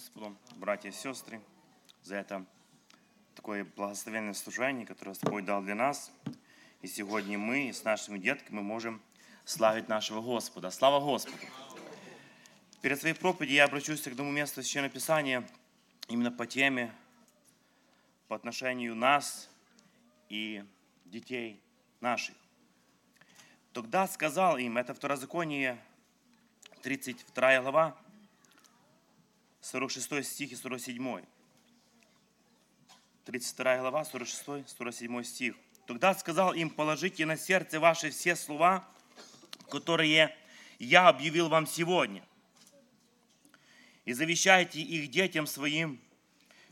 Господу, братья и сестры, за это такое благословенное служение, которое Господь дал для нас. И сегодня мы с нашими детками можем славить нашего Господа. Слава Господу! Перед своей проповедью я обращусь к одному месту Священного Писания именно по теме, по отношению нас и детей наших. Тогда сказал им, это Второзаконие, 32 глава, 46 стих и 47. 32 глава, 46, 47 стих. Тогда сказал им, положите на сердце ваши все слова, которые я объявил вам сегодня. И завещайте их детям своим,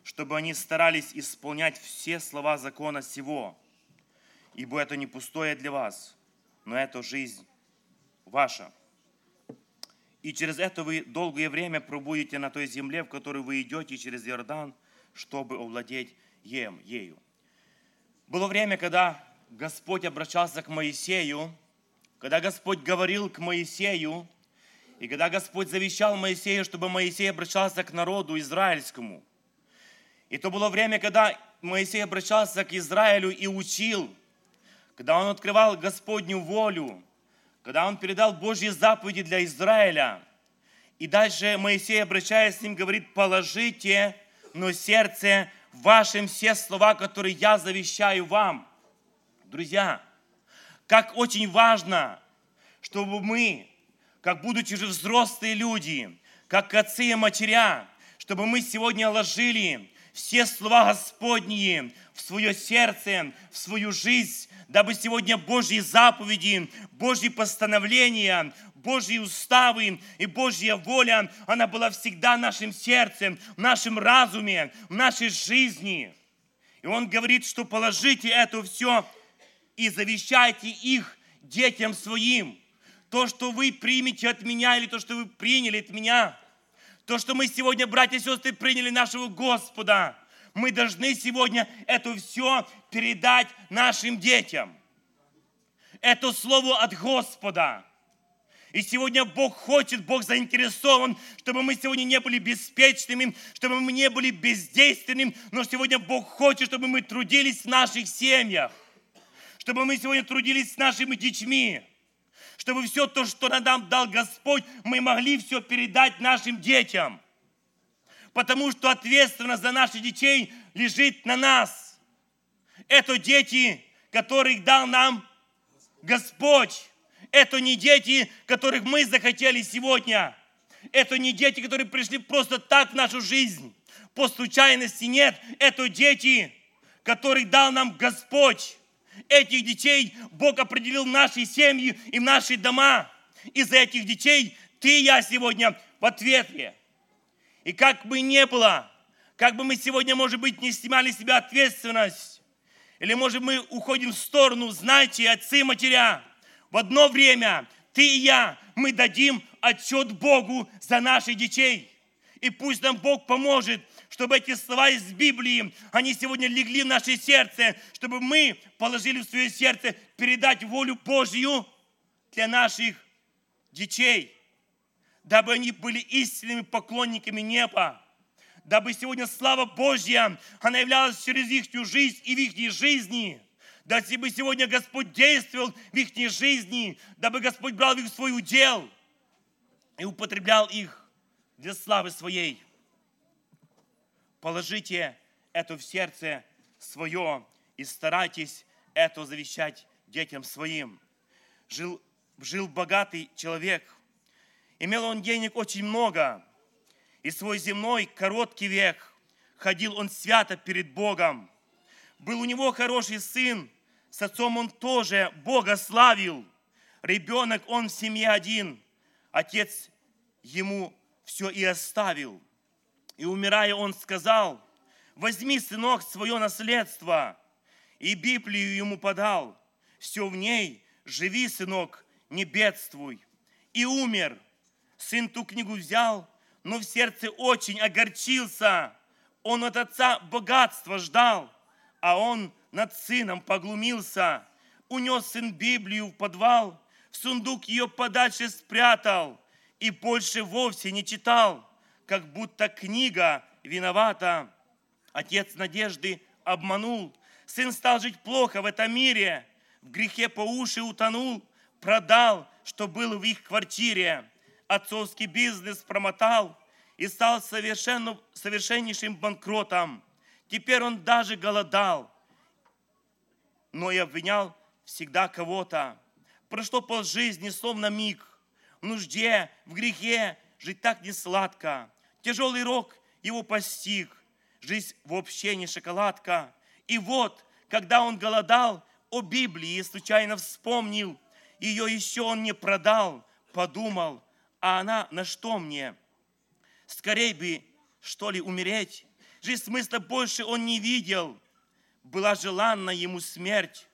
чтобы они старались исполнять все слова закона сего, ибо это не пустое для вас, но это жизнь ваша. И через это вы долгое время пробудете на той земле, в которую вы идете через Иордан, чтобы овладеть ем, ею. Было время, когда Господь обращался к Моисею, когда Господь говорил к Моисею, и когда Господь завещал Моисею, чтобы Моисей обращался к народу израильскому. И то было время, когда Моисей обращался к Израилю и учил, когда он открывал Господню волю, когда он передал Божьи заповеди для Израиля. И дальше Моисей, обращаясь с ним, говорит, положите но сердце вашим все слова, которые я завещаю вам. Друзья, как очень важно, чтобы мы, как будучи же взрослые люди, как отцы и матеря, чтобы мы сегодня ложили все слова Господние в свое сердце, в свою жизнь, дабы сегодня Божьи заповеди, Божьи постановления, Божьи уставы и Божья воля, она была всегда в нашем сердце, в нашем разуме, в нашей жизни. И он говорит, что положите это все и завещайте их детям своим. То, что вы примете от меня, или то, что вы приняли от меня, то, что мы сегодня, братья и сестры, приняли нашего Господа, мы должны сегодня это все передать нашим детям. Это слово от Господа. И сегодня Бог хочет, Бог заинтересован, чтобы мы сегодня не были беспечными, чтобы мы не были бездейственными, но сегодня Бог хочет, чтобы мы трудились в наших семьях, чтобы мы сегодня трудились с нашими детьми, чтобы все то, что нам дал Господь, мы могли все передать нашим детям. Потому что ответственность за наших детей лежит на нас. Это дети, которых дал нам Господь. Это не дети, которых мы захотели сегодня. Это не дети, которые пришли просто так в нашу жизнь. По случайности нет. Это дети, которых дал нам Господь. Этих детей Бог определил в наши семьи и в наши дома. И за этих детей ты и я сегодня в ответе. И как бы ни было, как бы мы сегодня, может быть, не снимали с себя ответственность, или, может, мы уходим в сторону, знайте, отцы и матеря, в одно время ты и я, мы дадим отчет Богу за наших детей. И пусть нам Бог поможет, чтобы эти слова из Библии, они сегодня легли в наше сердце, чтобы мы положили в свое сердце передать волю Божью для наших детей, дабы они были истинными поклонниками неба, дабы сегодня слава Божья, она являлась через их жизнь и в их жизни – да бы сегодня Господь действовал в их жизни, дабы Господь брал их в свой удел и употреблял их для славы своей. Положите это в сердце свое и старайтесь это завещать детям своим. Жил, жил богатый человек. Имел он денег очень много. И свой земной короткий век ходил он свято перед Богом. Был у него хороший сын, с отцом он тоже Бога славил. Ребенок он в семье один. Отец ему все и оставил. И умирая, он сказал, возьми, сынок, свое наследство. И Библию ему подал. Все в ней, живи, сынок, не бедствуй. И умер. Сын ту книгу взял, но в сердце очень огорчился. Он от отца богатства ждал, а он над сыном поглумился, унес сын Библию в подвал, в сундук ее подальше спрятал и больше вовсе не читал. как будто книга виновата. Отец надежды обманул. Сын стал жить плохо в этом мире. В грехе по уши утонул. Продал, что был в их квартире. Отцовский бизнес промотал и стал совершенно, совершеннейшим банкротом. Теперь он даже голодал, но и обвинял всегда кого-то. Прошло полжизни, словно миг. В нужде, в грехе жить так не сладко. Тяжелый рок его постиг. Жизнь вообще не шоколадка. И вот, когда он голодал, о Библии случайно вспомнил. Ее еще он не продал, подумал, а она на что мне? Скорей бы, что ли, умереть? Жизнь смысла больше он не видел. Была желанна ему смерть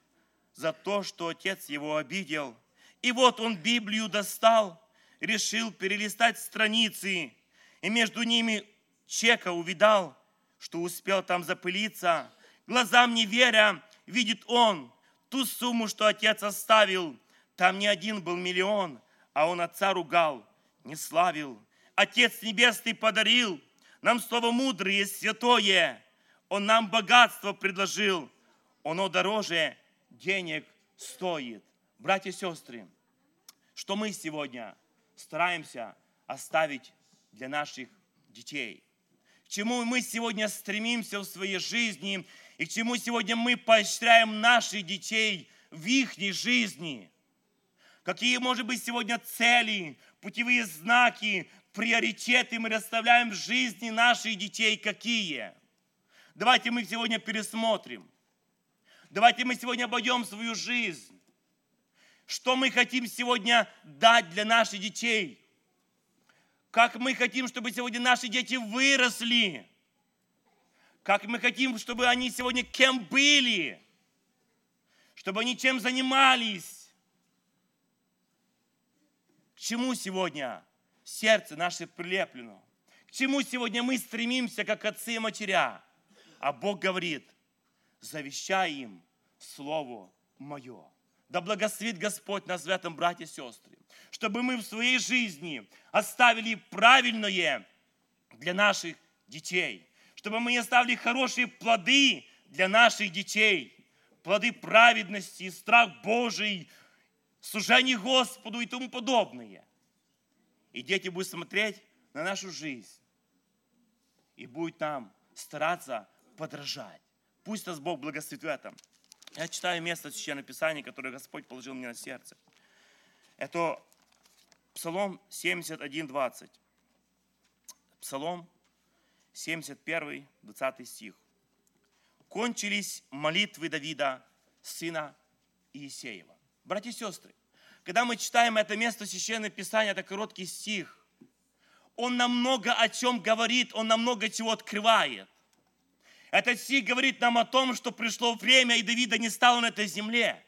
за то, что отец его обидел. И вот он Библию достал, решил перелистать страницы, и между ними чека увидал, что успел там запылиться. Глазам не веря, видит он ту сумму, что отец оставил. Там не один был миллион, а он отца ругал, не славил. Отец Небесный подарил нам слово мудрое, святое. Он нам богатство предложил. Оно дороже денег стоит. Братья и сестры, что мы сегодня стараемся оставить для наших детей. К чему мы сегодня стремимся в своей жизни и к чему сегодня мы поощряем наших детей в их жизни. Какие, может быть, сегодня цели, путевые знаки, приоритеты мы расставляем в жизни наших детей какие? Давайте мы сегодня пересмотрим. Давайте мы сегодня обойдем свою жизнь. Что мы хотим сегодня дать для наших детей? Как мы хотим, чтобы сегодня наши дети выросли? Как мы хотим, чтобы они сегодня кем были? Чтобы они чем занимались? Чему сегодня сердце наше прилеплено? К чему сегодня мы стремимся, как отцы и матеря? А Бог говорит, завещай им Слово Мое. Да благословит Господь нас в этом, братья и сестры, чтобы мы в своей жизни оставили правильное для наших детей, чтобы мы оставили хорошие плоды для наших детей, плоды праведности, страх Божий, служение Господу и тому подобное. И дети будут смотреть на нашу жизнь и будут нам стараться подражать. Пусть нас Бог благословит в этом. Я читаю место Священного Писания, которое Господь положил мне на сердце. Это Псалом 71:20. Псалом 71, 20 стих. Кончились молитвы Давида, сына Иисеева. Братья и сестры, когда мы читаем это место Священного Писания, это короткий стих, он намного о чем говорит, он намного чего открывает. Этот стих говорит нам о том, что пришло время, и Давида не стало на этой земле.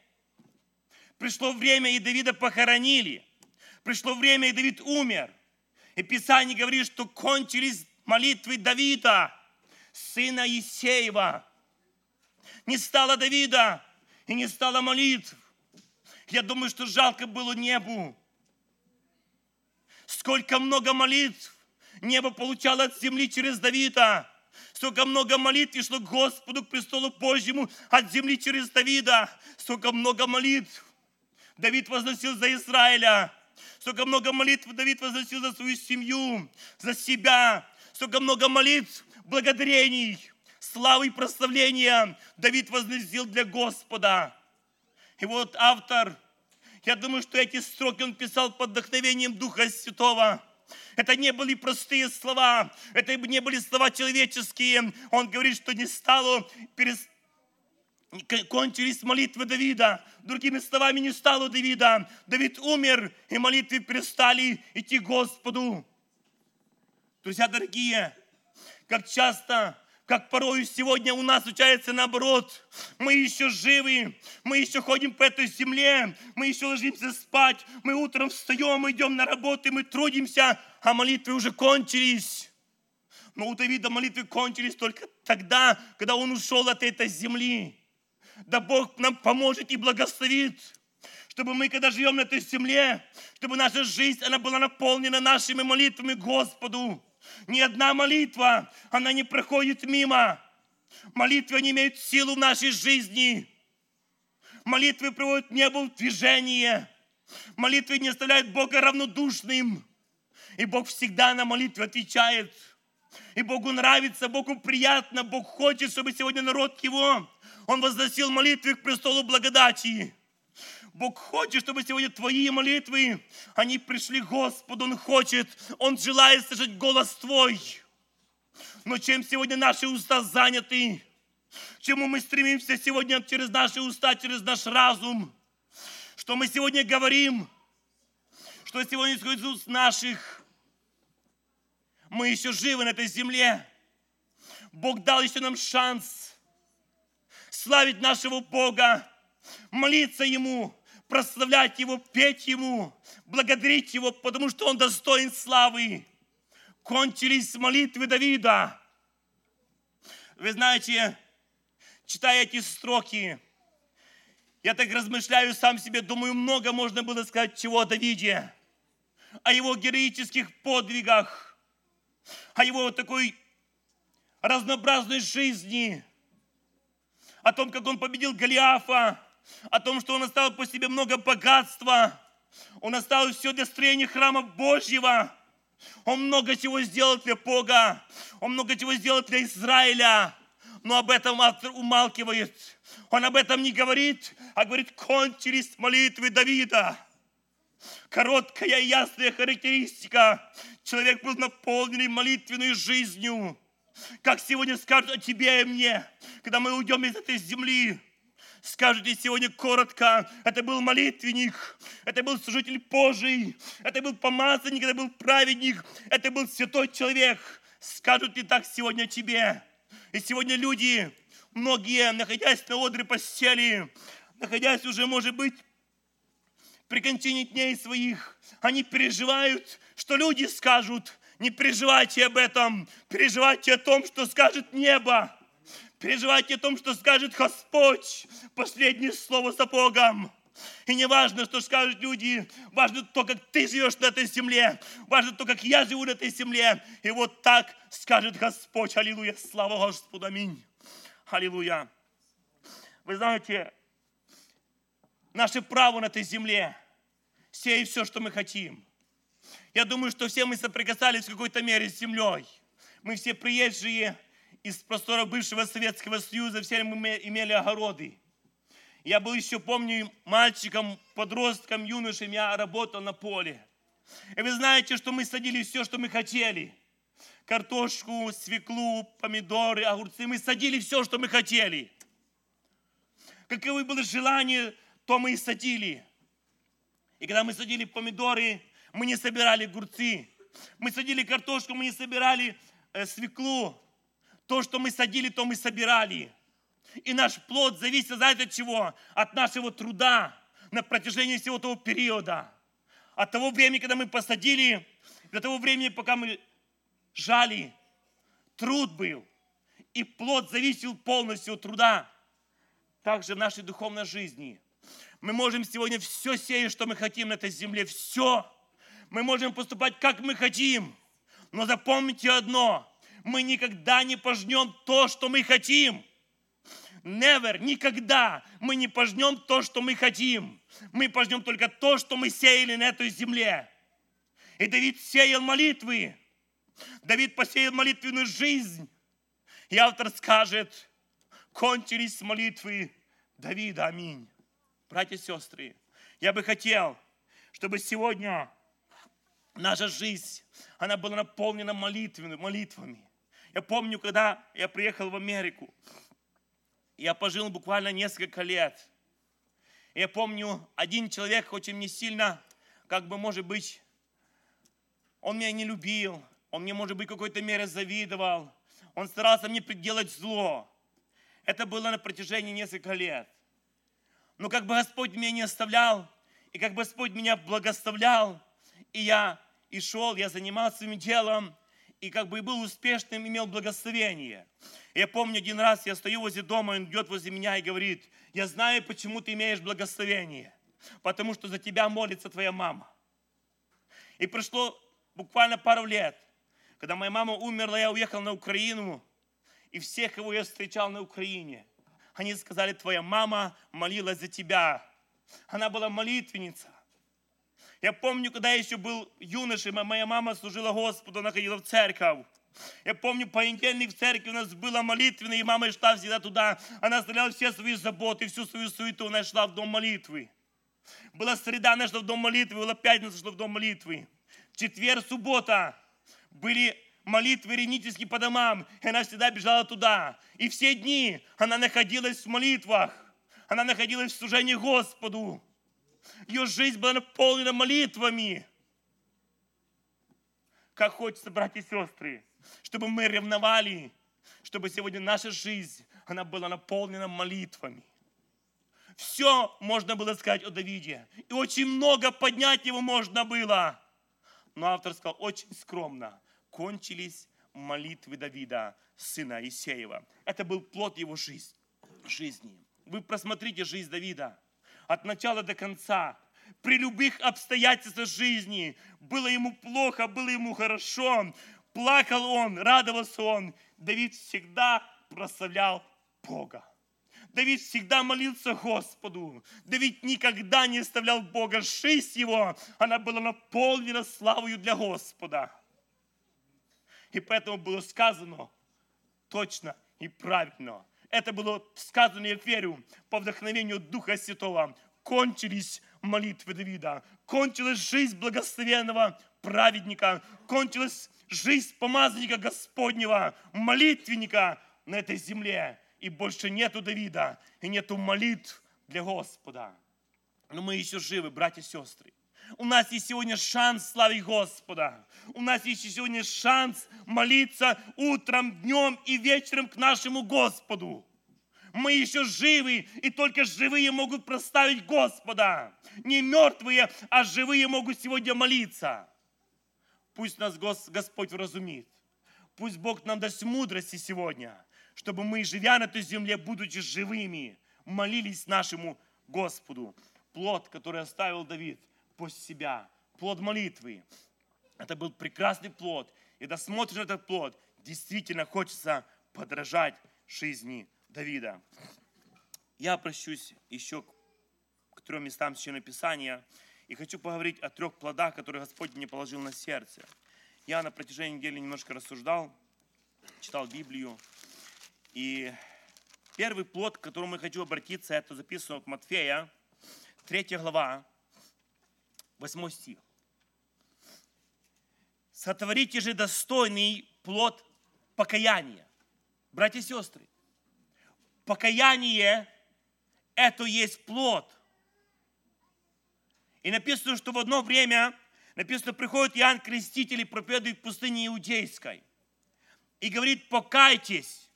Пришло время, и Давида похоронили. Пришло время, и Давид умер. И Писание говорит, что кончились молитвы Давида, сына Исеева. Не стало Давида, и не стало молитв. Я думаю, что жалко было небу. Сколько много молитв небо получало от земли через Давида столько много молитв шло к Господу, к престолу Божьему от земли через Давида. Столько много молитв Давид возносил за Израиля. Столько много молитв Давид возносил за свою семью, за себя. Столько много молитв, благодарений, славы и прославления Давид возносил для Господа. И вот автор, я думаю, что эти строки он писал под вдохновением Духа Святого. Это не были простые слова, это не были слова человеческие. Он говорит, что не стало перес... кончились молитвы Давида. Другими словами, не стало Давида. Давид умер, и молитвы перестали идти Господу. Друзья дорогие, как часто как порою сегодня у нас случается наоборот. Мы еще живы, мы еще ходим по этой земле, мы еще ложимся спать, мы утром встаем, мы идем на работу, мы трудимся, а молитвы уже кончились. Но у Давида молитвы кончились только тогда, когда он ушел от этой земли. Да Бог нам поможет и благословит, чтобы мы, когда живем на этой земле, чтобы наша жизнь, она была наполнена нашими молитвами Господу Ни одна молитва, она не проходит мимо. Молитвы не имеют силу в нашей жизни. Молитвы приводят небо в движение. Молитвы не оставляют Бога равнодушным. И Бог всегда на молитву отвечает. И Богу нравится, Богу приятно, Бог хочет, чтобы сегодня народ Его, Он возносил молитвы к престолу благодати. Бог хочет, чтобы сегодня твои молитвы, они пришли Господу, Он хочет, Он желает слышать голос Твой. Но чем сегодня наши уста заняты, чему мы стремимся сегодня через наши уста, через наш разум, что мы сегодня говорим, что сегодня исходит из уст наших, мы еще живы на этой земле. Бог дал еще нам шанс славить нашего Бога, молиться Ему, прославлять Его, петь Ему, благодарить Его, потому что Он достоин славы. Кончились молитвы Давида. Вы знаете, читая эти строки, я так размышляю сам себе, думаю, много можно было сказать чего о Давиде, о его героических подвигах, о его такой разнообразной жизни, о том, как он победил Голиафа, о том, что он оставил по себе много богатства, он оставил все для строения храма Божьего, он много чего сделал для Бога, он много чего сделал для Израиля, но об этом автор умалкивает. Он об этом не говорит, а говорит, кончились молитвы Давида. Короткая и ясная характеристика. Человек был наполненный молитвенной жизнью. Как сегодня скажут о тебе и мне, когда мы уйдем из этой земли. Скажите сегодня коротко, это был молитвенник, это был служитель Божий, это был помазанник, это был праведник, это был святой человек. Скажут ли так сегодня тебе? И сегодня люди, многие, находясь на одре постели, находясь уже, может быть, при кончине дней своих, они переживают, что люди скажут. Не переживайте об этом, переживайте о том, что скажет небо. Переживайте о том, что скажет Господь. Последнее слово за Богом. И не важно, что скажут люди, важно то, как ты живешь на этой земле, важно то, как я живу на этой земле. И вот так скажет Господь. Аллилуйя, слава Господу, аминь. Аллилуйя. Вы знаете, наше право на этой земле сеять все, что мы хотим. Я думаю, что все мы соприкасались в какой-то мере с землей. Мы все приезжие из простора бывшего Советского Союза, все мы имели огороды. Я был еще, помню, мальчиком, подростком, юношем, я работал на поле. И вы знаете, что мы садили все, что мы хотели. Картошку, свеклу, помидоры, огурцы. Мы садили все, что мы хотели. Каковы было желание, то мы и садили. И когда мы садили помидоры, мы не собирали огурцы. Мы садили картошку, мы не собирали э, свеклу. То, что мы садили, то мы собирали. И наш плод зависит, знаете, от чего? От нашего труда на протяжении всего того периода. От того времени, когда мы посадили, до того времени, пока мы жали, труд был. И плод зависел полностью от труда. Также в нашей духовной жизни. Мы можем сегодня все сеять, что мы хотим на этой земле. Все. Мы можем поступать, как мы хотим. Но запомните одно. Мы никогда не пожнем то, что мы хотим. Never, никогда мы не пожнем то, что мы хотим. Мы пожнем только то, что мы сеяли на этой земле. И Давид сеял молитвы. Давид посеял молитвенную жизнь. И автор скажет, кончились молитвы Давида. Аминь. Братья и сестры, я бы хотел, чтобы сегодня наша жизнь, она была наполнена молитвами. молитвами. Я помню, когда я приехал в Америку, я пожил буквально несколько лет. Я помню, один человек очень не сильно, как бы, может быть, он меня не любил, он мне, может быть, в какой-то мере завидовал, он старался мне делать зло. Это было на протяжении нескольких лет. Но как бы Господь меня не оставлял, и как бы Господь меня благословлял, и я и шел, я занимался своим делом, и как бы был успешным, имел благословение. Я помню один раз, я стою возле дома, он идет возле меня и говорит, я знаю, почему ты имеешь благословение, потому что за тебя молится твоя мама. И прошло буквально пару лет. Когда моя мама умерла, я уехал на Украину, и всех, кого я встречал на Украине, они сказали, твоя мама молилась за тебя. Она была молитвенница. Я помню, когда я еще был юношей, моя мама служила Господу, она ходила в церковь. Я помню, понедельник в церкви у нас была молитвенная, и мама шла всегда туда. Она оставляла все свои заботы, всю свою суету, она шла в дом молитвы. Была среда, она шла в дом молитвы, была пятница, шла в дом молитвы. Четверг, суббота были молитвы ренительские по домам, и она всегда бежала туда. И все дни она находилась в молитвах, она находилась в служении Господу. Ее жизнь была наполнена молитвами. Как хочется, братья и сестры, чтобы мы ревновали, чтобы сегодня наша жизнь, она была наполнена молитвами. Все можно было сказать о Давиде. И очень много поднять его можно было. Но автор сказал очень скромно. Кончились молитвы Давида, сына Исеева. Это был плод его жизни. Вы просмотрите жизнь Давида. От начала до конца при любых обстоятельствах жизни. Было ему плохо, было ему хорошо. Плакал он, радовался он. Давид всегда прославлял Бога. Давид всегда молился Господу. Давид никогда не оставлял Бога. Жизнь его, она была наполнена славою для Господа. И поэтому было сказано точно и правильно. Это было сказано, я верю, по вдохновению Духа Святого. Кончились молитвы Давида. Кончилась жизнь благословенного праведника. Кончилась жизнь помазанника Господнего, молитвенника на этой земле. И больше нету Давида, и нету молитв для Господа. Но мы еще живы, братья и сестры. У нас есть сегодня шанс славить Господа. У нас есть сегодня шанс молиться утром, днем и вечером к нашему Господу мы еще живы, и только живые могут проставить Господа. Не мертвые, а живые могут сегодня молиться. Пусть нас Господь вразумит. Пусть Бог нам даст мудрости сегодня, чтобы мы, живя на этой земле, будучи живыми, молились нашему Господу. Плод, который оставил Давид после себя, плод молитвы. Это был прекрасный плод. И когда смотришь этот плод, действительно хочется подражать жизни Давида. Я обращусь еще к трем местам Священного Писания и хочу поговорить о трех плодах, которые Господь мне положил на сердце. Я на протяжении недели немножко рассуждал, читал Библию, и первый плод, к которому я хочу обратиться, это записано от Матфея, 3 глава, 8 стих. Сотворите же достойный плод покаяния. Братья и сестры, покаяние – это есть плод. И написано, что в одно время, написано, приходит Иоанн Креститель и проповедует в пустыне Иудейской. И говорит, покайтесь.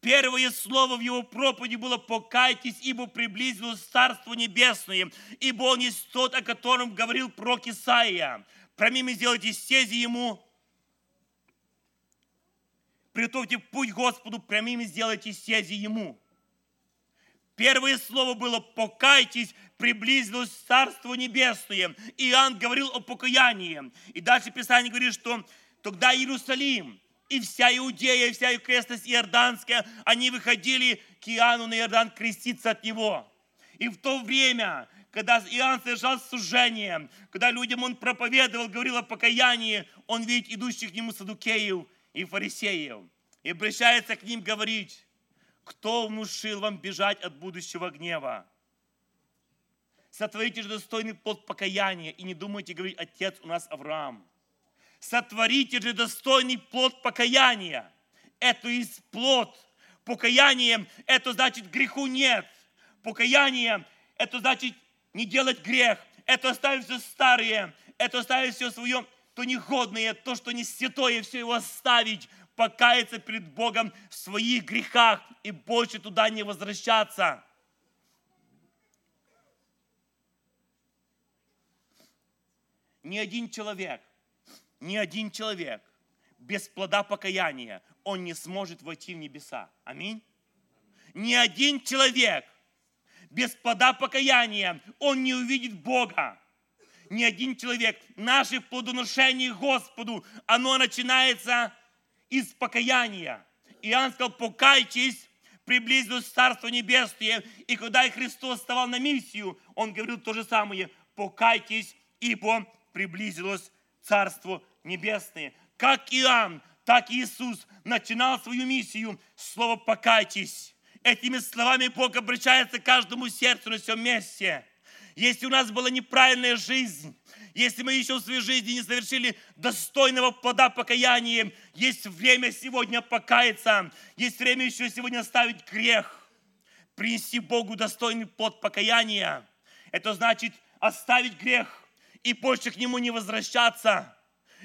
Первое слово в его проповеди было «покайтесь, ибо приблизилось Царство Небесное, ибо он есть тот, о котором говорил пророк Исаия. Промимо сделайте стези ему, приготовьте путь Господу, прямыми сделайте стези ему». Первое слово было «покайтесь», приблизилось Царство Небесное. Иоанн говорил о покаянии. И дальше Писание говорит, что тогда Иерусалим и вся Иудея, и вся окрестность Иорданская, они выходили к Иоанну на Иордан креститься от него. И в то время, когда Иоанн совершал служение, когда людям он проповедовал, говорил о покаянии, он видит идущих к нему садукеев и фарисеев. И обращается к ним говорить, кто внушил вам бежать от будущего гнева? Сотворите же достойный плод покаяния и не думайте говорить, отец у нас Авраам. Сотворите же достойный плод покаяния. Это есть плод. Покаяние – это значит греху нет. Покаяние – это значит не делать грех. Это оставить все старое. Это оставить все свое, то негодное, то, что не святое, все его оставить покаяться перед Богом в своих грехах и больше туда не возвращаться. Ни один человек, ни один человек без плода покаяния, он не сможет войти в небеса. Аминь. Ни один человек без плода покаяния, он не увидит Бога. ни один человек. Наше плодоношение Господу, оно начинается из покаяния. Иоанн сказал, покайтесь, приблизилось Царство Небесное. И когда Христос вставал на миссию, Он говорил то же самое, покайтесь, ибо приблизилось Царство Небесное. Как Иоанн, так Иисус начинал свою миссию слово «покайтесь». Этими словами Бог обращается к каждому сердцу на всем месте. Если у нас была неправильная жизнь, если мы еще в своей жизни не совершили достойного плода покаяния, есть время сегодня покаяться, есть время еще сегодня оставить грех, принести Богу достойный плод покаяния. Это значит оставить грех и больше к нему не возвращаться.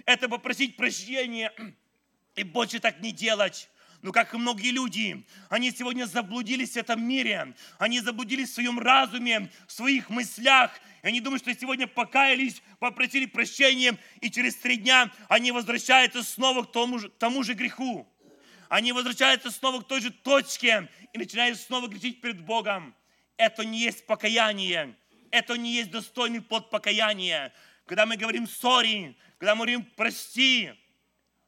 Это попросить прощения и больше так не делать. Но как и многие люди, они сегодня заблудились в этом мире, они заблудились в своем разуме, в своих мыслях, и они думают, что сегодня покаялись, попросили прощения, и через три дня они возвращаются снова к тому же, тому же греху. Они возвращаются снова к той же точке и начинают снова грешить перед Богом. Это не есть покаяние. Это не есть достойный плод покаяния. Когда мы говорим «сори», когда мы говорим «прости»,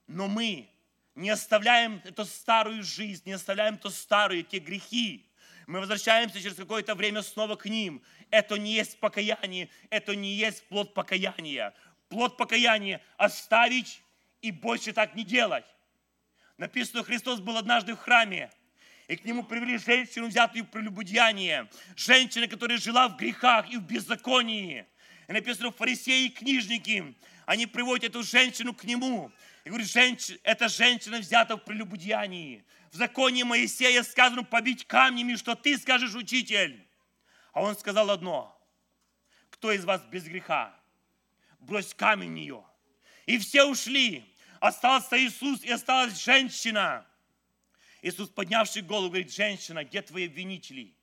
но мы не оставляем эту старую жизнь, не оставляем то старые, те грехи. Мы возвращаемся через какое-то время снова к ним. Это не есть покаяние, это не есть плод покаяния. Плод покаяния – оставить и больше так не делать. Написано, Христос был однажды в храме, и к нему привели женщину, взятую в прелюбодеяние. Женщина, которая жила в грехах и в беззаконии. И написано, фарисеи и книжники, они приводят эту женщину к нему. И говорит, женщина, эта женщина взята в прелюбодеянии. В законе Моисея сказано побить камнями, что ты скажешь, учитель. А он сказал одно. Кто из вас без греха? Брось камень в нее. И все ушли. Остался Иисус и осталась женщина. Иисус, поднявший голову, говорит, женщина, где твои обвинители?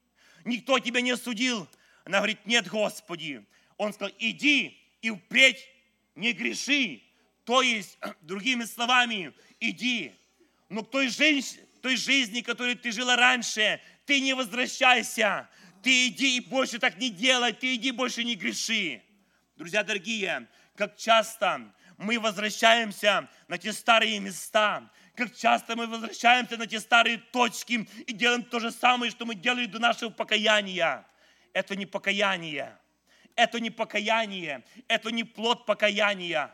Никто тебя не судил. Она говорит, нет, Господи. Он сказал, иди и впредь не греши. То есть, другими словами, иди. Но к той, женщ... той жизни, которой ты жила раньше, ты не возвращайся. Ты иди и больше так не делай, ты иди больше не греши. Друзья дорогие, как часто мы возвращаемся на те старые места, как часто мы возвращаемся на те старые точки и делаем то же самое, что мы делали до нашего покаяния. Это не покаяние. Это не покаяние. Это не плод покаяния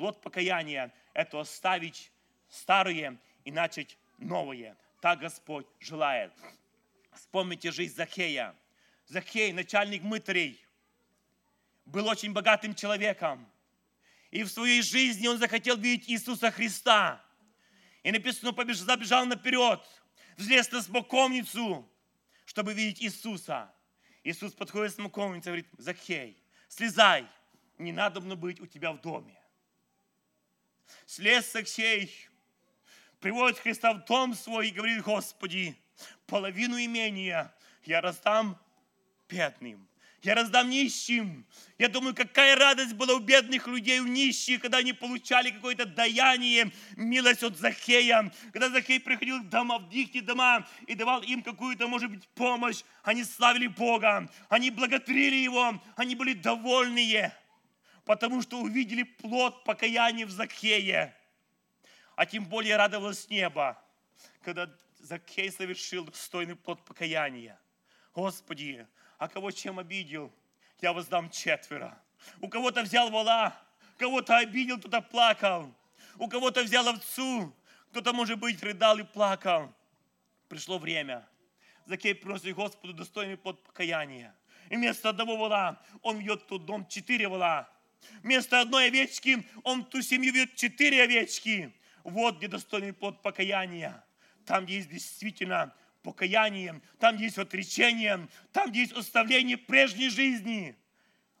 плод покаяния – это оставить старое и начать новое. Так Господь желает. Вспомните жизнь Захея. Захей, начальник мытарей, был очень богатым человеком. И в своей жизни он захотел видеть Иисуса Христа. И написано, побежал, забежал наперед, взлез на смоковницу, чтобы видеть Иисуса. Иисус подходит к смоковнице и говорит, Захей, слезай, не надо быть у тебя в доме слез Саксей, приводит Христа в дом свой и говорит, Господи, половину имения я раздам бедным. Я раздам нищим. Я думаю, какая радость была у бедных людей, у нищих, когда они получали какое-то даяние, милость от Захея. Когда Захей приходил в дома, в их дома и давал им какую-то, может быть, помощь, они славили Бога, они благодарили Его, они были довольные потому что увидели плод покаяния в Закхее. А тем более радовалось небо, когда Закхей совершил достойный плод покаяния. Господи, а кого чем обидел, я воздам четверо. У кого-то взял вола, кого-то обидел, кто-то плакал. У кого-то взял овцу, кто-то, может быть, рыдал и плакал. Пришло время. Закей просит Господу достойный плод покаяния. И вместо одного вола он вьет в тот дом четыре вола. Вместо одной овечки он ту семью ведет четыре овечки. Вот где достойный плод покаяния. Там, где есть действительно покаяние, там, есть отречение, там, есть оставление прежней жизни.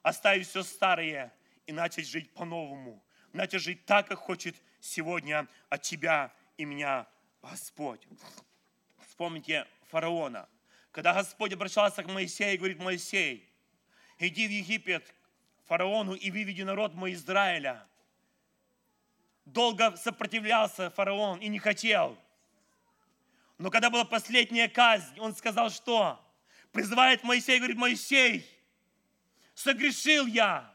Оставить все старое и начать жить по-новому. Начать жить так, как хочет сегодня от тебя и меня Господь. Вспомните фараона. Когда Господь обращался к Моисею и говорит, Моисей, иди в Египет фараону и выведи народ мой Израиля. Долго сопротивлялся фараон и не хотел. Но когда была последняя казнь, он сказал, что? Призывает Моисей, говорит, Моисей, согрешил я.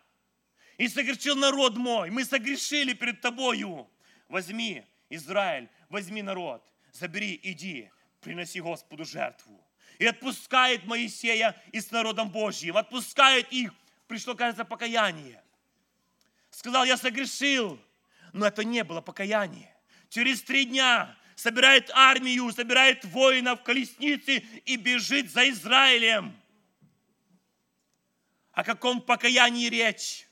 И согрешил народ мой. Мы согрешили перед тобою. Возьми, Израиль, возьми народ. Забери, иди, приноси Господу жертву. И отпускает Моисея и с народом Божьим. Отпускает их. Пришло, кажется, покаяние. Сказал, я согрешил. Но это не было покаяние. Через три дня собирает армию, собирает воинов, колесницы и бежит за Израилем. О каком покаянии речь?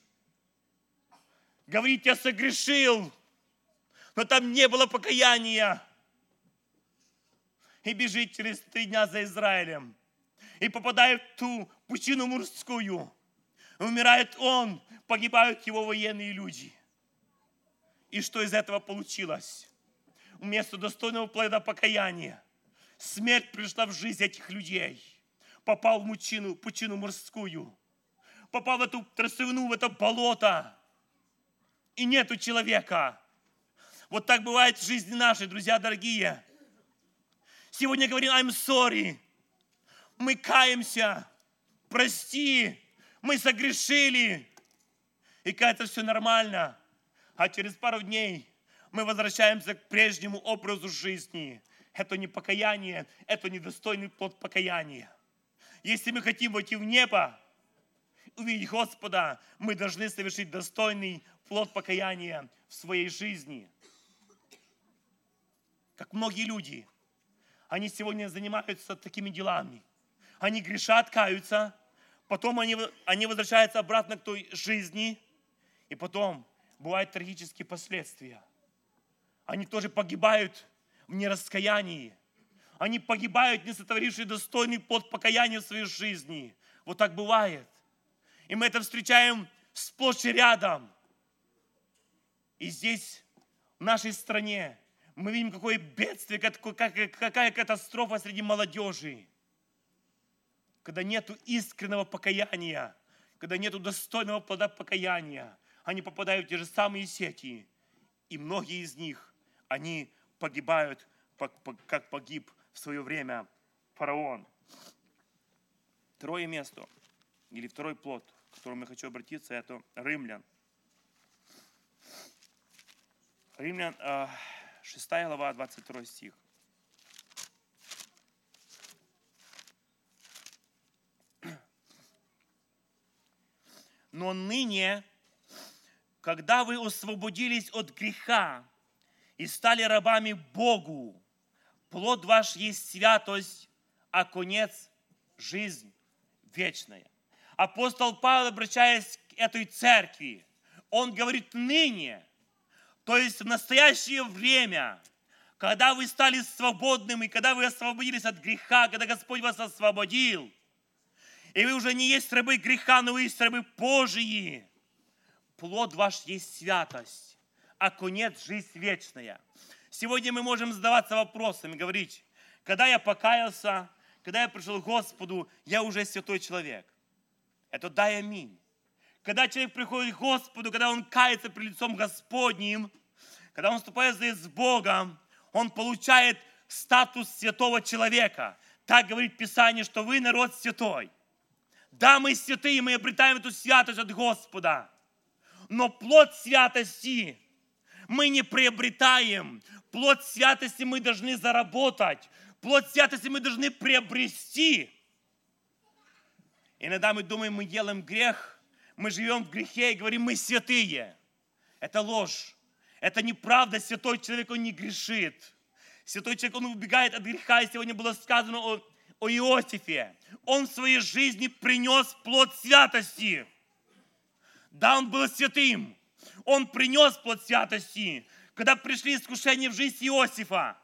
Говорит, я согрешил, но там не было покаяния. И бежит через три дня за Израилем. И попадает в ту пучину морскую. Умирает он, погибают его военные люди. И что из этого получилось? Вместо достойного плода покаяния смерть пришла в жизнь этих людей. Попал в мучину, пучину морскую. Попал в эту трясовину, в это болото. И нету человека. Вот так бывает в жизни нашей, друзья дорогие. Сегодня говорим, I'm sorry. Мы каемся. Прости. Мы согрешили. И кажется, все нормально. А через пару дней мы возвращаемся к прежнему образу жизни. Это не покаяние, это недостойный плод покаяния. Если мы хотим войти в небо, увидеть Господа, мы должны совершить достойный плод покаяния в своей жизни. Как многие люди, они сегодня занимаются такими делами. Они грешат, каются, потом они, они возвращаются обратно к той жизни, и потом бывают трагические последствия – они тоже погибают в нераскаянии. Они погибают, не сотворившие достойный плод покаяния в своей жизни. Вот так бывает. И мы это встречаем сплошь и рядом. И здесь, в нашей стране, мы видим, какое бедствие, какая катастрофа среди молодежи. Когда нет искреннего покаяния, когда нет достойного плода покаяния, они попадают в те же самые сети. И многие из них они погибают, как погиб в свое время фараон. Второе место, или второй плод, к которому я хочу обратиться, это римлян. Римлян, 6 глава, 22 стих. Но ныне, когда вы освободились от греха и стали рабами Богу. Плод ваш есть святость, а конец – жизнь вечная. Апостол Павел, обращаясь к этой церкви, он говорит ныне, то есть в настоящее время, когда вы стали свободными, когда вы освободились от греха, когда Господь вас освободил, и вы уже не есть рабы греха, но вы есть рабы Божьи, плод ваш есть святость а конец – жизнь вечная. Сегодня мы можем задаваться вопросами, говорить, когда я покаялся, когда я пришел к Господу, я уже святой человек. Это дай аминь. Когда человек приходит к Господу, когда он кается при лицом Господним, когда он вступает с Богом, он получает статус святого человека. Так говорит Писание, что вы народ святой. Да, мы святые, мы обретаем эту святость от Господа. Но плод святости мы не приобретаем. Плод святости мы должны заработать. Плод святости мы должны приобрести. Иногда мы думаем, мы делаем грех, мы живем в грехе и говорим, мы святые. Это ложь. Это неправда. Святой человек, он не грешит. Святой человек, он убегает от греха. И сегодня было сказано о, о Иосифе. Он в своей жизни принес плод святости. Да, он был святым он принес плод святости, когда пришли искушения в жизнь Иосифа,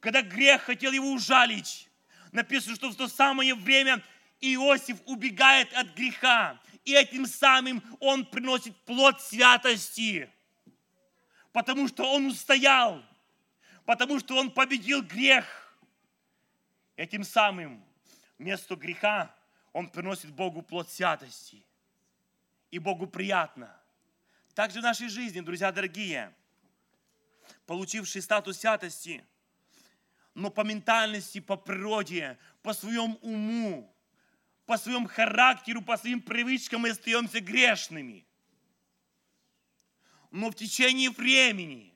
когда грех хотел его ужалить. Написано, что в то самое время Иосиф убегает от греха, и этим самым он приносит плод святости, потому что он устоял, потому что он победил грех. Этим самым вместо греха он приносит Богу плод святости. И Богу приятно. Также в нашей жизни, друзья дорогие, получивший статус святости, но по ментальности, по природе, по своему уму, по своему характеру, по своим привычкам мы остаемся грешными. Но в течение времени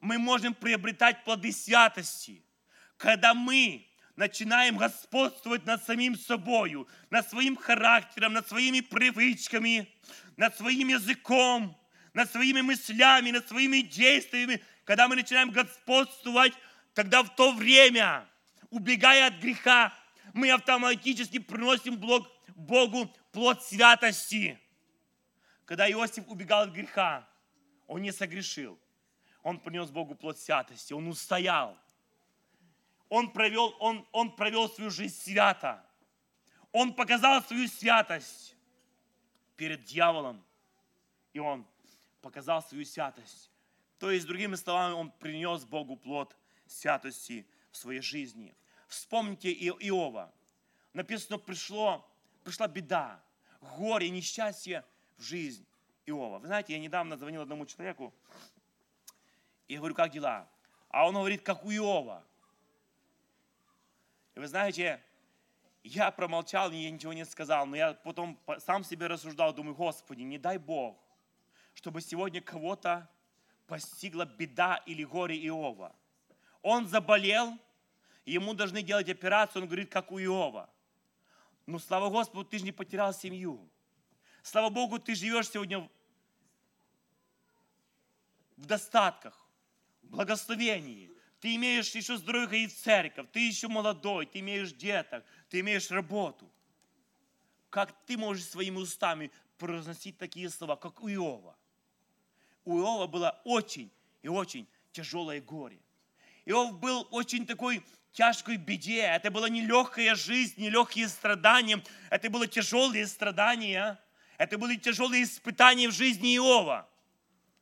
мы можем приобретать плоды святости, когда мы начинаем господствовать над самим собою, над своим характером, над своими привычками, над своим языком, над своими мыслями, над своими действиями, когда мы начинаем господствовать, тогда в то время, убегая от греха, мы автоматически приносим Богу плод святости. Когда Иосиф убегал от греха, он не согрешил. Он принес Богу плод святости, он устоял. Он провел, он, он провел свою жизнь свято. Он показал свою святость перед дьяволом. И он показал свою святость. То есть, другими словами, он принес Богу плод святости в своей жизни. Вспомните Иова. Написано, пришло, пришла беда, горе, несчастье в жизнь Иова. Вы знаете, я недавно звонил одному человеку, и говорю, как дела? А он говорит, как у Иова. И вы знаете, я промолчал, я ничего не сказал, но я потом сам себе рассуждал, думаю, Господи, не дай Бог, чтобы сегодня кого-то постигла беда или горе Иова. Он заболел, ему должны делать операцию, он говорит, как у Иова. Ну, слава Господу, ты же не потерял семью. Слава Богу, ты живешь сегодня в достатках, в благословении. Ты имеешь еще здоровье в церковь, ты еще молодой, ты имеешь деток, ты имеешь работу. Как ты можешь своими устами произносить такие слова, как у Иова? У Иова было очень и очень тяжелое горе. Иов был очень такой тяжкой беде. Это была нелегкая жизнь, нелегкие страдания. Это было тяжелые страдания. Это были тяжелые испытания в жизни Иова.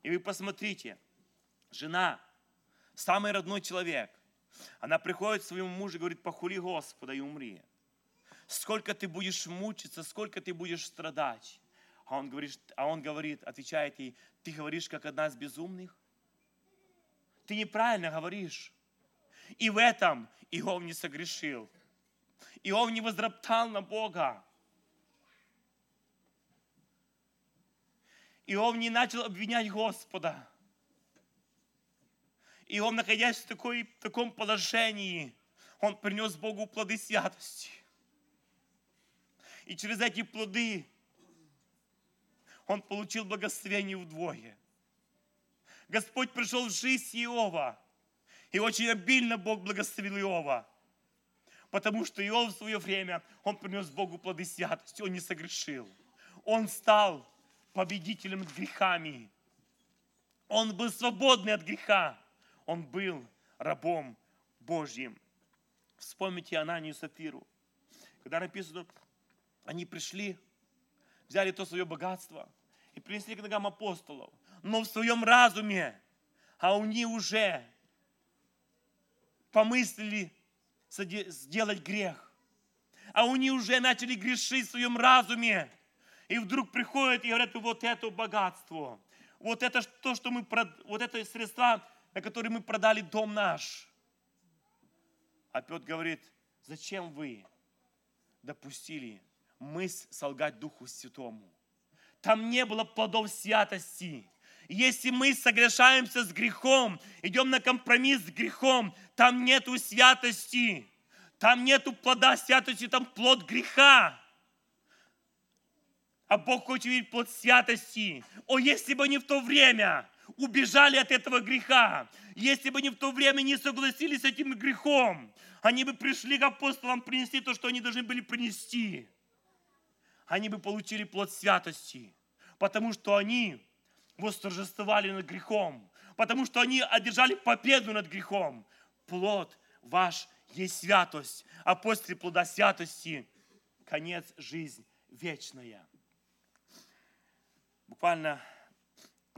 И вы посмотрите, жена, самый родной человек, она приходит к своему мужу и говорит, похули Господа и умри. Сколько ты будешь мучиться, сколько ты будешь страдать. А он говорит, а он говорит отвечает ей, ты говоришь, как одна из безумных? Ты неправильно говоришь. И в этом Иов не согрешил. Иов не возроптал на Бога. Иов не начал обвинять Господа. Иов, находясь в, такой, в таком положении, он принес Богу плоды святости. И через эти плоды он получил благословение вдвое. Господь пришел в жизнь Иова. И очень обильно Бог благословил Иова. Потому что Иов в свое время, он принес Богу плоды святости, он не согрешил. Он стал победителем над грехами. Он был свободный от греха. Он был рабом Божьим. Вспомните Ананию и Сапиру. Когда написано, они пришли, взяли то свое богатство и принесли к ногам апостолов. Но в своем разуме, а у них уже помыслили сделать грех. А у них уже начали грешить в своем разуме. И вдруг приходят и говорят, вот это богатство, вот это то, что мы, вот это средства, на которые мы продали дом наш. А Петр говорит, зачем вы допустили мысль солгать Духу Святому? Там не было плодов святости. Если мы согрешаемся с грехом, идем на компромисс с грехом, там нету святости, там нету плода святости, там плод греха. А Бог хочет видеть плод святости. О, если бы они в то время убежали от этого греха, если бы они в то время не согласились с этим грехом, они бы пришли к апостолам принести то, что они должны были принести. Они бы получили плод святости, потому что они восторжествовали над грехом, потому что они одержали победу над грехом. Плод ваш есть святость, а после плода святости конец жизнь вечная буквально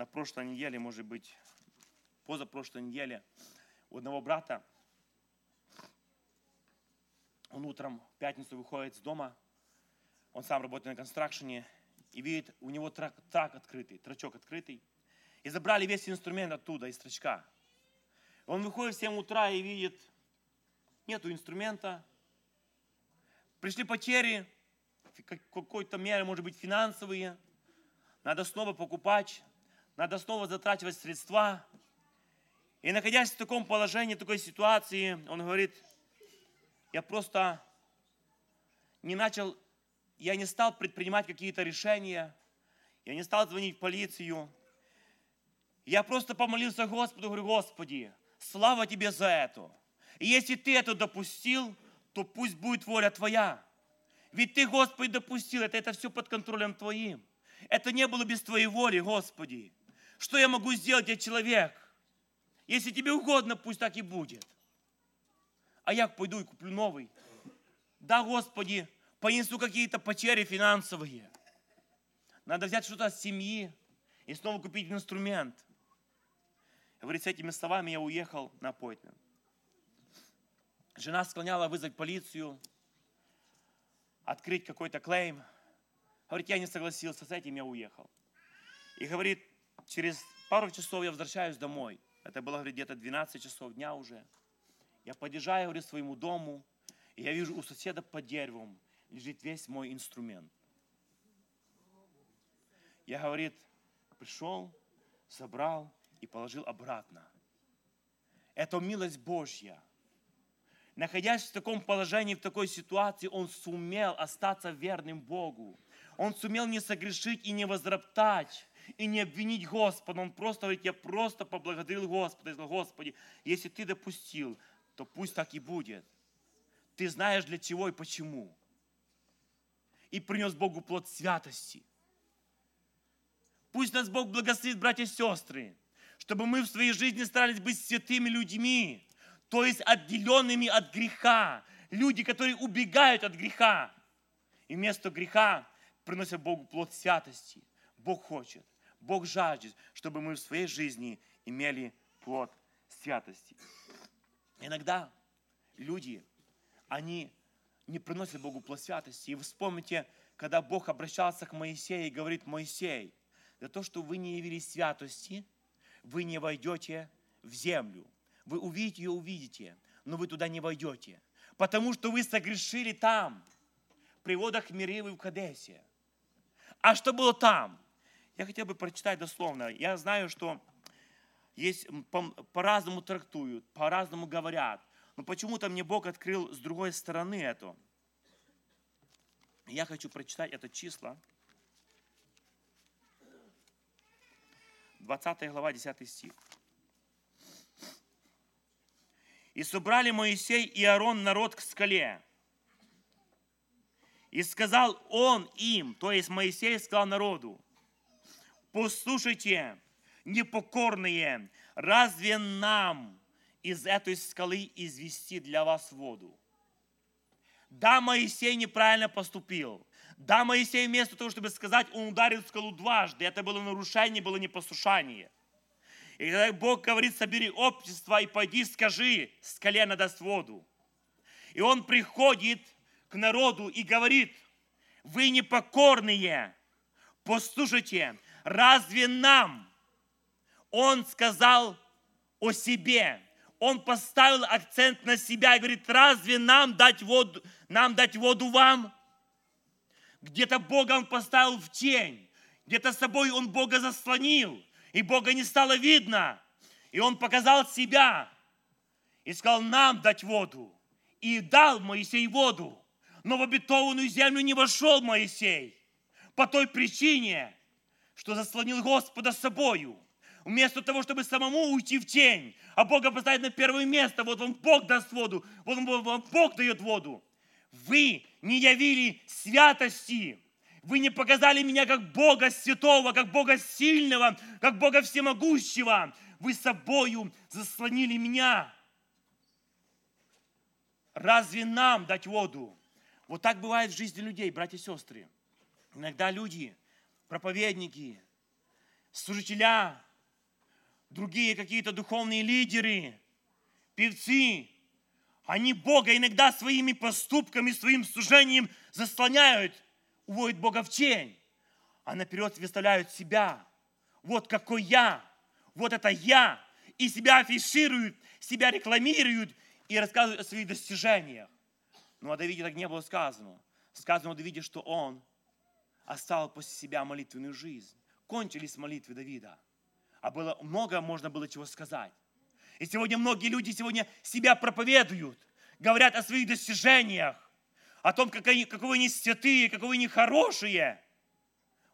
на прошлой неделе, может быть, позапрошлой неделе, у одного брата, он утром в пятницу выходит с дома, он сам работает на констракшене, и видит, у него трак, трак открытый, трачок открытый, и забрали весь инструмент оттуда, из трачка. Он выходит в 7 утра и видит, нету инструмента, пришли потери, какой-то меры, может быть, финансовые – надо снова покупать. Надо снова затрачивать средства. И находясь в таком положении, в такой ситуации, он говорит, я просто не начал, я не стал предпринимать какие-то решения, я не стал звонить в полицию. Я просто помолился Господу, говорю, Господи, слава Тебе за это. И если Ты это допустил, то пусть будет воля Твоя. Ведь Ты, Господи, допустил это, это все под контролем Твоим. Это не было без Твоей воли, Господи. Что я могу сделать, я человек? Если Тебе угодно, пусть так и будет. А я пойду и куплю новый. Да, Господи, понесу какие-то потери финансовые. Надо взять что-то от семьи и снова купить инструмент. Говорит, с этими словами я уехал на аппойтмент. Жена склоняла вызвать полицию, открыть какой-то клейм. Говорит, я не согласился с этим, я уехал. И говорит, через пару часов я возвращаюсь домой. Это было, говорит, где-то 12 часов дня уже. Я подъезжаю, говорит, своему дому, и я вижу у соседа под деревом лежит весь мой инструмент. Я, говорит, пришел, собрал и положил обратно. Это милость Божья – находясь в таком положении, в такой ситуации, он сумел остаться верным Богу. Он сумел не согрешить и не возроптать, и не обвинить Господа. Он просто говорит, я просто поблагодарил Господа и сказал, Господи, если ты допустил, то пусть так и будет. Ты знаешь для чего и почему. И принес Богу плод святости. Пусть нас Бог благословит, братья и сестры, чтобы мы в своей жизни старались быть святыми людьми, то есть отделенными от греха. Люди, которые убегают от греха. И вместо греха приносят Богу плод святости. Бог хочет, Бог жаждет, чтобы мы в своей жизни имели плод святости. Иногда люди, они не приносят Богу плод святости. И вы вспомните, когда Бог обращался к Моисею и говорит, Моисей, за то, что вы не явились святости, вы не войдете в землю, вы увидите ее, увидите, но вы туда не войдете, потому что вы согрешили там, при водах Миривы в Кадесе. А что было там? Я хотел бы прочитать дословно. Я знаю, что есть по-разному трактуют, по-разному говорят. Но почему-то мне Бог открыл с другой стороны это. Я хочу прочитать это число. 20 глава, 10 стих. И собрали Моисей и Аарон народ к скале. И сказал он им, то есть Моисей сказал народу, послушайте, непокорные, разве нам из этой скалы извести для вас воду? Да, Моисей неправильно поступил. Да, Моисей вместо того, чтобы сказать, он ударил скалу дважды. Это было нарушение, было непослушание – и когда Бог говорит, собери общество и пойди скажи, с колена даст воду. И он приходит к народу и говорит, вы непокорные, послушайте, разве нам? Он сказал о себе, он поставил акцент на себя и говорит, разве нам дать воду, нам дать воду вам? Где-то Бога он поставил в тень, где-то собой он Бога заслонил, и Бога не стало видно. И Он показал себя и сказал нам дать воду. И дал Моисей воду. Но в обетованную землю не вошел Моисей по той причине, что заслонил Господа собою. Вместо того, чтобы самому уйти в тень, а Бога поставить на первое место, вот вам Бог даст воду, вот вам Бог дает воду. Вы не явили святости, вы не показали меня как Бога святого, как Бога сильного, как Бога всемогущего. Вы собою заслонили меня. Разве нам дать воду? Вот так бывает в жизни людей, братья и сестры. Иногда люди, проповедники, служителя, другие какие-то духовные лидеры, певцы, они Бога иногда своими поступками, своим служением заслоняют – уводят Бога в тень, а наперед выставляют себя. Вот какой я, вот это я. И себя афишируют, себя рекламируют и рассказывают о своих достижениях. Но о Давиде так не было сказано. Сказано о Давиде, что он оставил после себя молитвенную жизнь. Кончились молитвы Давида. а было много можно было чего сказать. И сегодня многие люди сегодня себя проповедуют, говорят о своих достижениях, о том, каковы они святые, каковы они хорошие.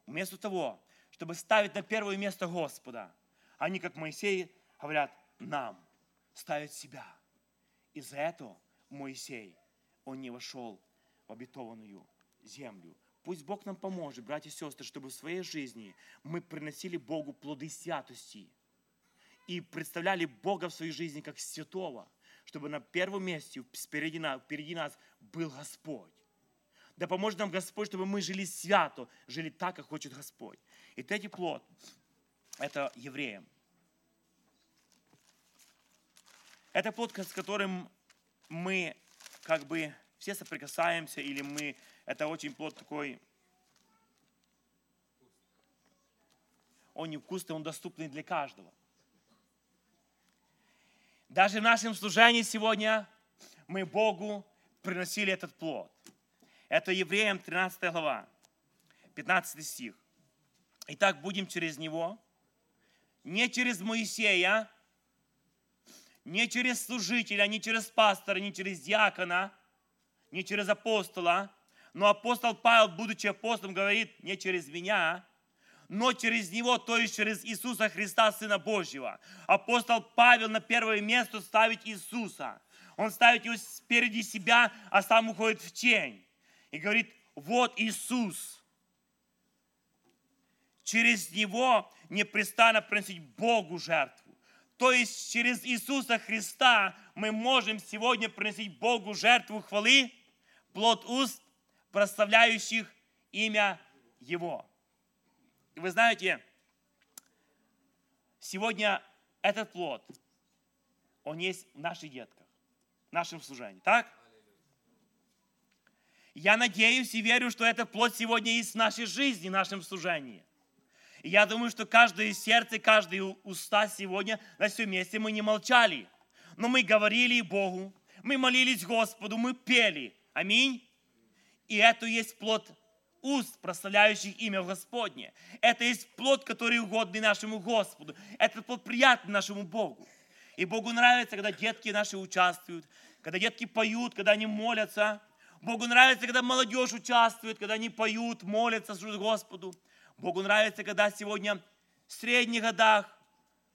Вместо того, чтобы ставить на первое место Господа, они, как Моисей, говорят нам, ставят себя. Из-за этого Моисей, он не вошел в обетованную землю. Пусть Бог нам поможет, братья и сестры, чтобы в своей жизни мы приносили Богу плоды святости и представляли Бога в своей жизни как святого, чтобы на первом месте впереди нас, впереди нас был Господь. Да поможет нам Господь, чтобы мы жили свято, жили так, как хочет Господь. И третий плод – это евреям. Это плод, с которым мы как бы все соприкасаемся, или мы, это очень плод такой, он невкусный, он доступный для каждого. Даже в нашем служении сегодня мы Богу приносили этот плод. Это Евреям 13 глава, 15 стих. Итак, будем через него, не через Моисея, не через служителя, не через пастора, не через диакона, не через апостола. Но апостол Павел, будучи апостолом, говорит, не через меня, но через него, то есть через Иисуса Христа, Сына Божьего. Апостол Павел на первое место ставит Иисуса. Он ставит его спереди себя, а сам уходит в тень. И говорит, вот Иисус. Через него непрестанно приносить Богу жертву. То есть через Иисуса Христа мы можем сегодня приносить Богу жертву хвалы, плод уст, прославляющих имя Его. И вы знаете, сегодня этот плод, он есть в наших детках, в нашем служении. Так? Я надеюсь и верю, что этот плод сегодня есть в нашей жизни, в нашем служении. И я думаю, что каждое сердце, каждый уста сегодня на всем месте мы не молчали. Но мы говорили Богу, мы молились Господу, мы пели. Аминь. И это есть плод уст, прославляющих имя Господне. Это есть плод, который угодный нашему Господу. Это плод приятный нашему Богу. И Богу нравится, когда детки наши участвуют, когда детки поют, когда они молятся. Богу нравится, когда молодежь участвует, когда они поют, молятся, служат Господу. Богу нравится, когда сегодня в средних годах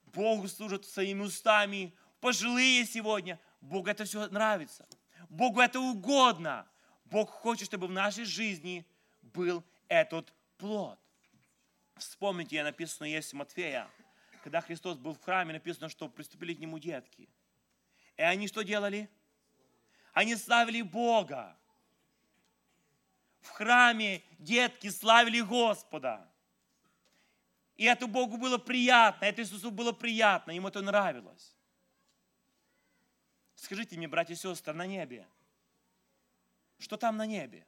Богу служат своими устами, пожилые сегодня. Богу это все нравится. Богу это угодно. Бог хочет, чтобы в нашей жизни был этот плод. Вспомните, я написано есть Матфея, когда Христос был в храме, написано, что приступили к Нему детки. И они что делали? Они славили Бога. В храме детки славили Господа. И это Богу было приятно, это Иисусу было приятно, ему это нравилось. Скажите мне, братья и сестры, на небе, что там на небе?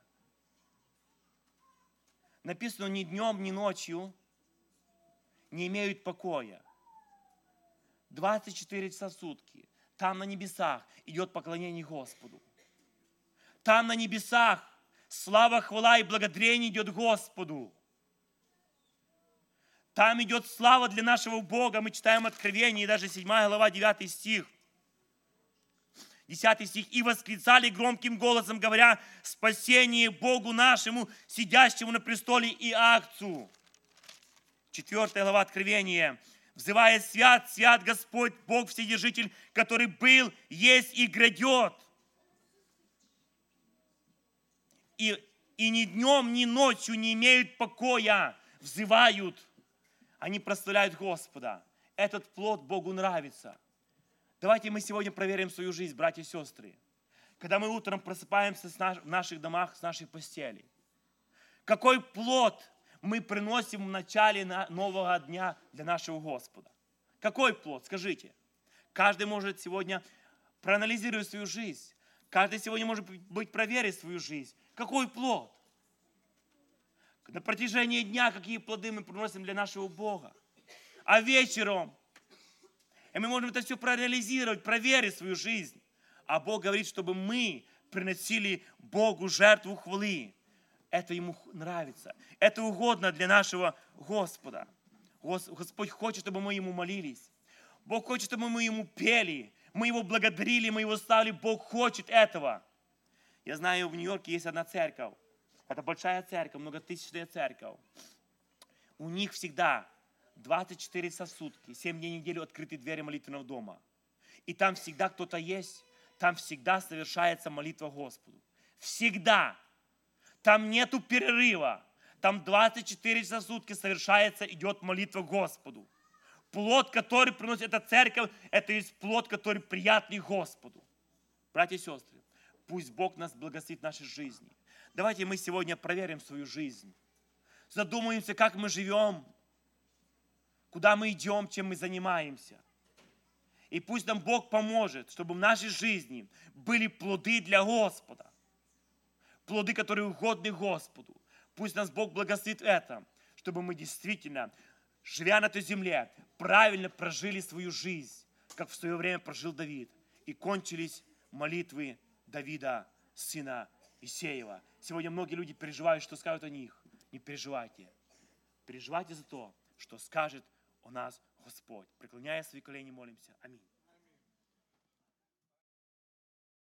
Написано, ни днем, ни ночью не имеют покоя. 24 часа в сутки. Там на небесах идет поклонение Господу. Там на небесах слава, хвала и благодарение идет Господу. Там идет слава для нашего Бога. Мы читаем Откровение, и даже 7 глава, 9 стих. 10 стих. «И восклицали громким голосом, говоря, спасение Богу нашему, сидящему на престоле и акцу». 4 глава Откровения. «Взывая свят, свят Господь, Бог Вседержитель, который был, есть и грядет». И, и ни днем, ни ночью не имеют покоя, взывают. Они прославляют Господа. Этот плод Богу нравится – Давайте мы сегодня проверим свою жизнь, братья и сестры. Когда мы утром просыпаемся в наших домах, с нашей постели. Какой плод мы приносим в начале нового дня для нашего Господа? Какой плод? Скажите. Каждый может сегодня проанализировать свою жизнь. Каждый сегодня может быть проверить свою жизнь. Какой плод? На протяжении дня какие плоды мы приносим для нашего Бога. А вечером и мы можем это все проанализировать, проверить свою жизнь. А Бог говорит, чтобы мы приносили Богу жертву хвалы. Это Ему нравится. Это угодно для нашего Господа. Гос- Господь хочет, чтобы мы Ему молились. Бог хочет, чтобы мы Ему пели, мы Его благодарили, мы Его славили. Бог хочет этого. Я знаю, в Нью-Йорке есть одна церковь. Это большая церковь, многотысячная церковь. У них всегда 24 часа в сутки, 7 дней в неделю открыты двери молитвенного дома. И там всегда кто-то есть, там всегда совершается молитва Господу. Всегда. Там нету перерыва. Там 24 часа в сутки совершается, идет молитва Господу. Плод, который приносит эта церковь, это есть плод, который приятный Господу. Братья и сестры, пусть Бог нас благословит в нашей жизни. Давайте мы сегодня проверим свою жизнь. Задумаемся, как мы живем, куда мы идем, чем мы занимаемся. И пусть нам Бог поможет, чтобы в нашей жизни были плоды для Господа. Плоды, которые угодны Господу. Пусть нас Бог благословит в этом, чтобы мы действительно, живя на этой земле, правильно прожили свою жизнь, как в свое время прожил Давид. И кончились молитвы Давида, сына Исеева. Сегодня многие люди переживают, что скажут о них. Не переживайте. Переживайте за то, что скажет о нас Господь. Преклоняя свои колени, молимся. Аминь.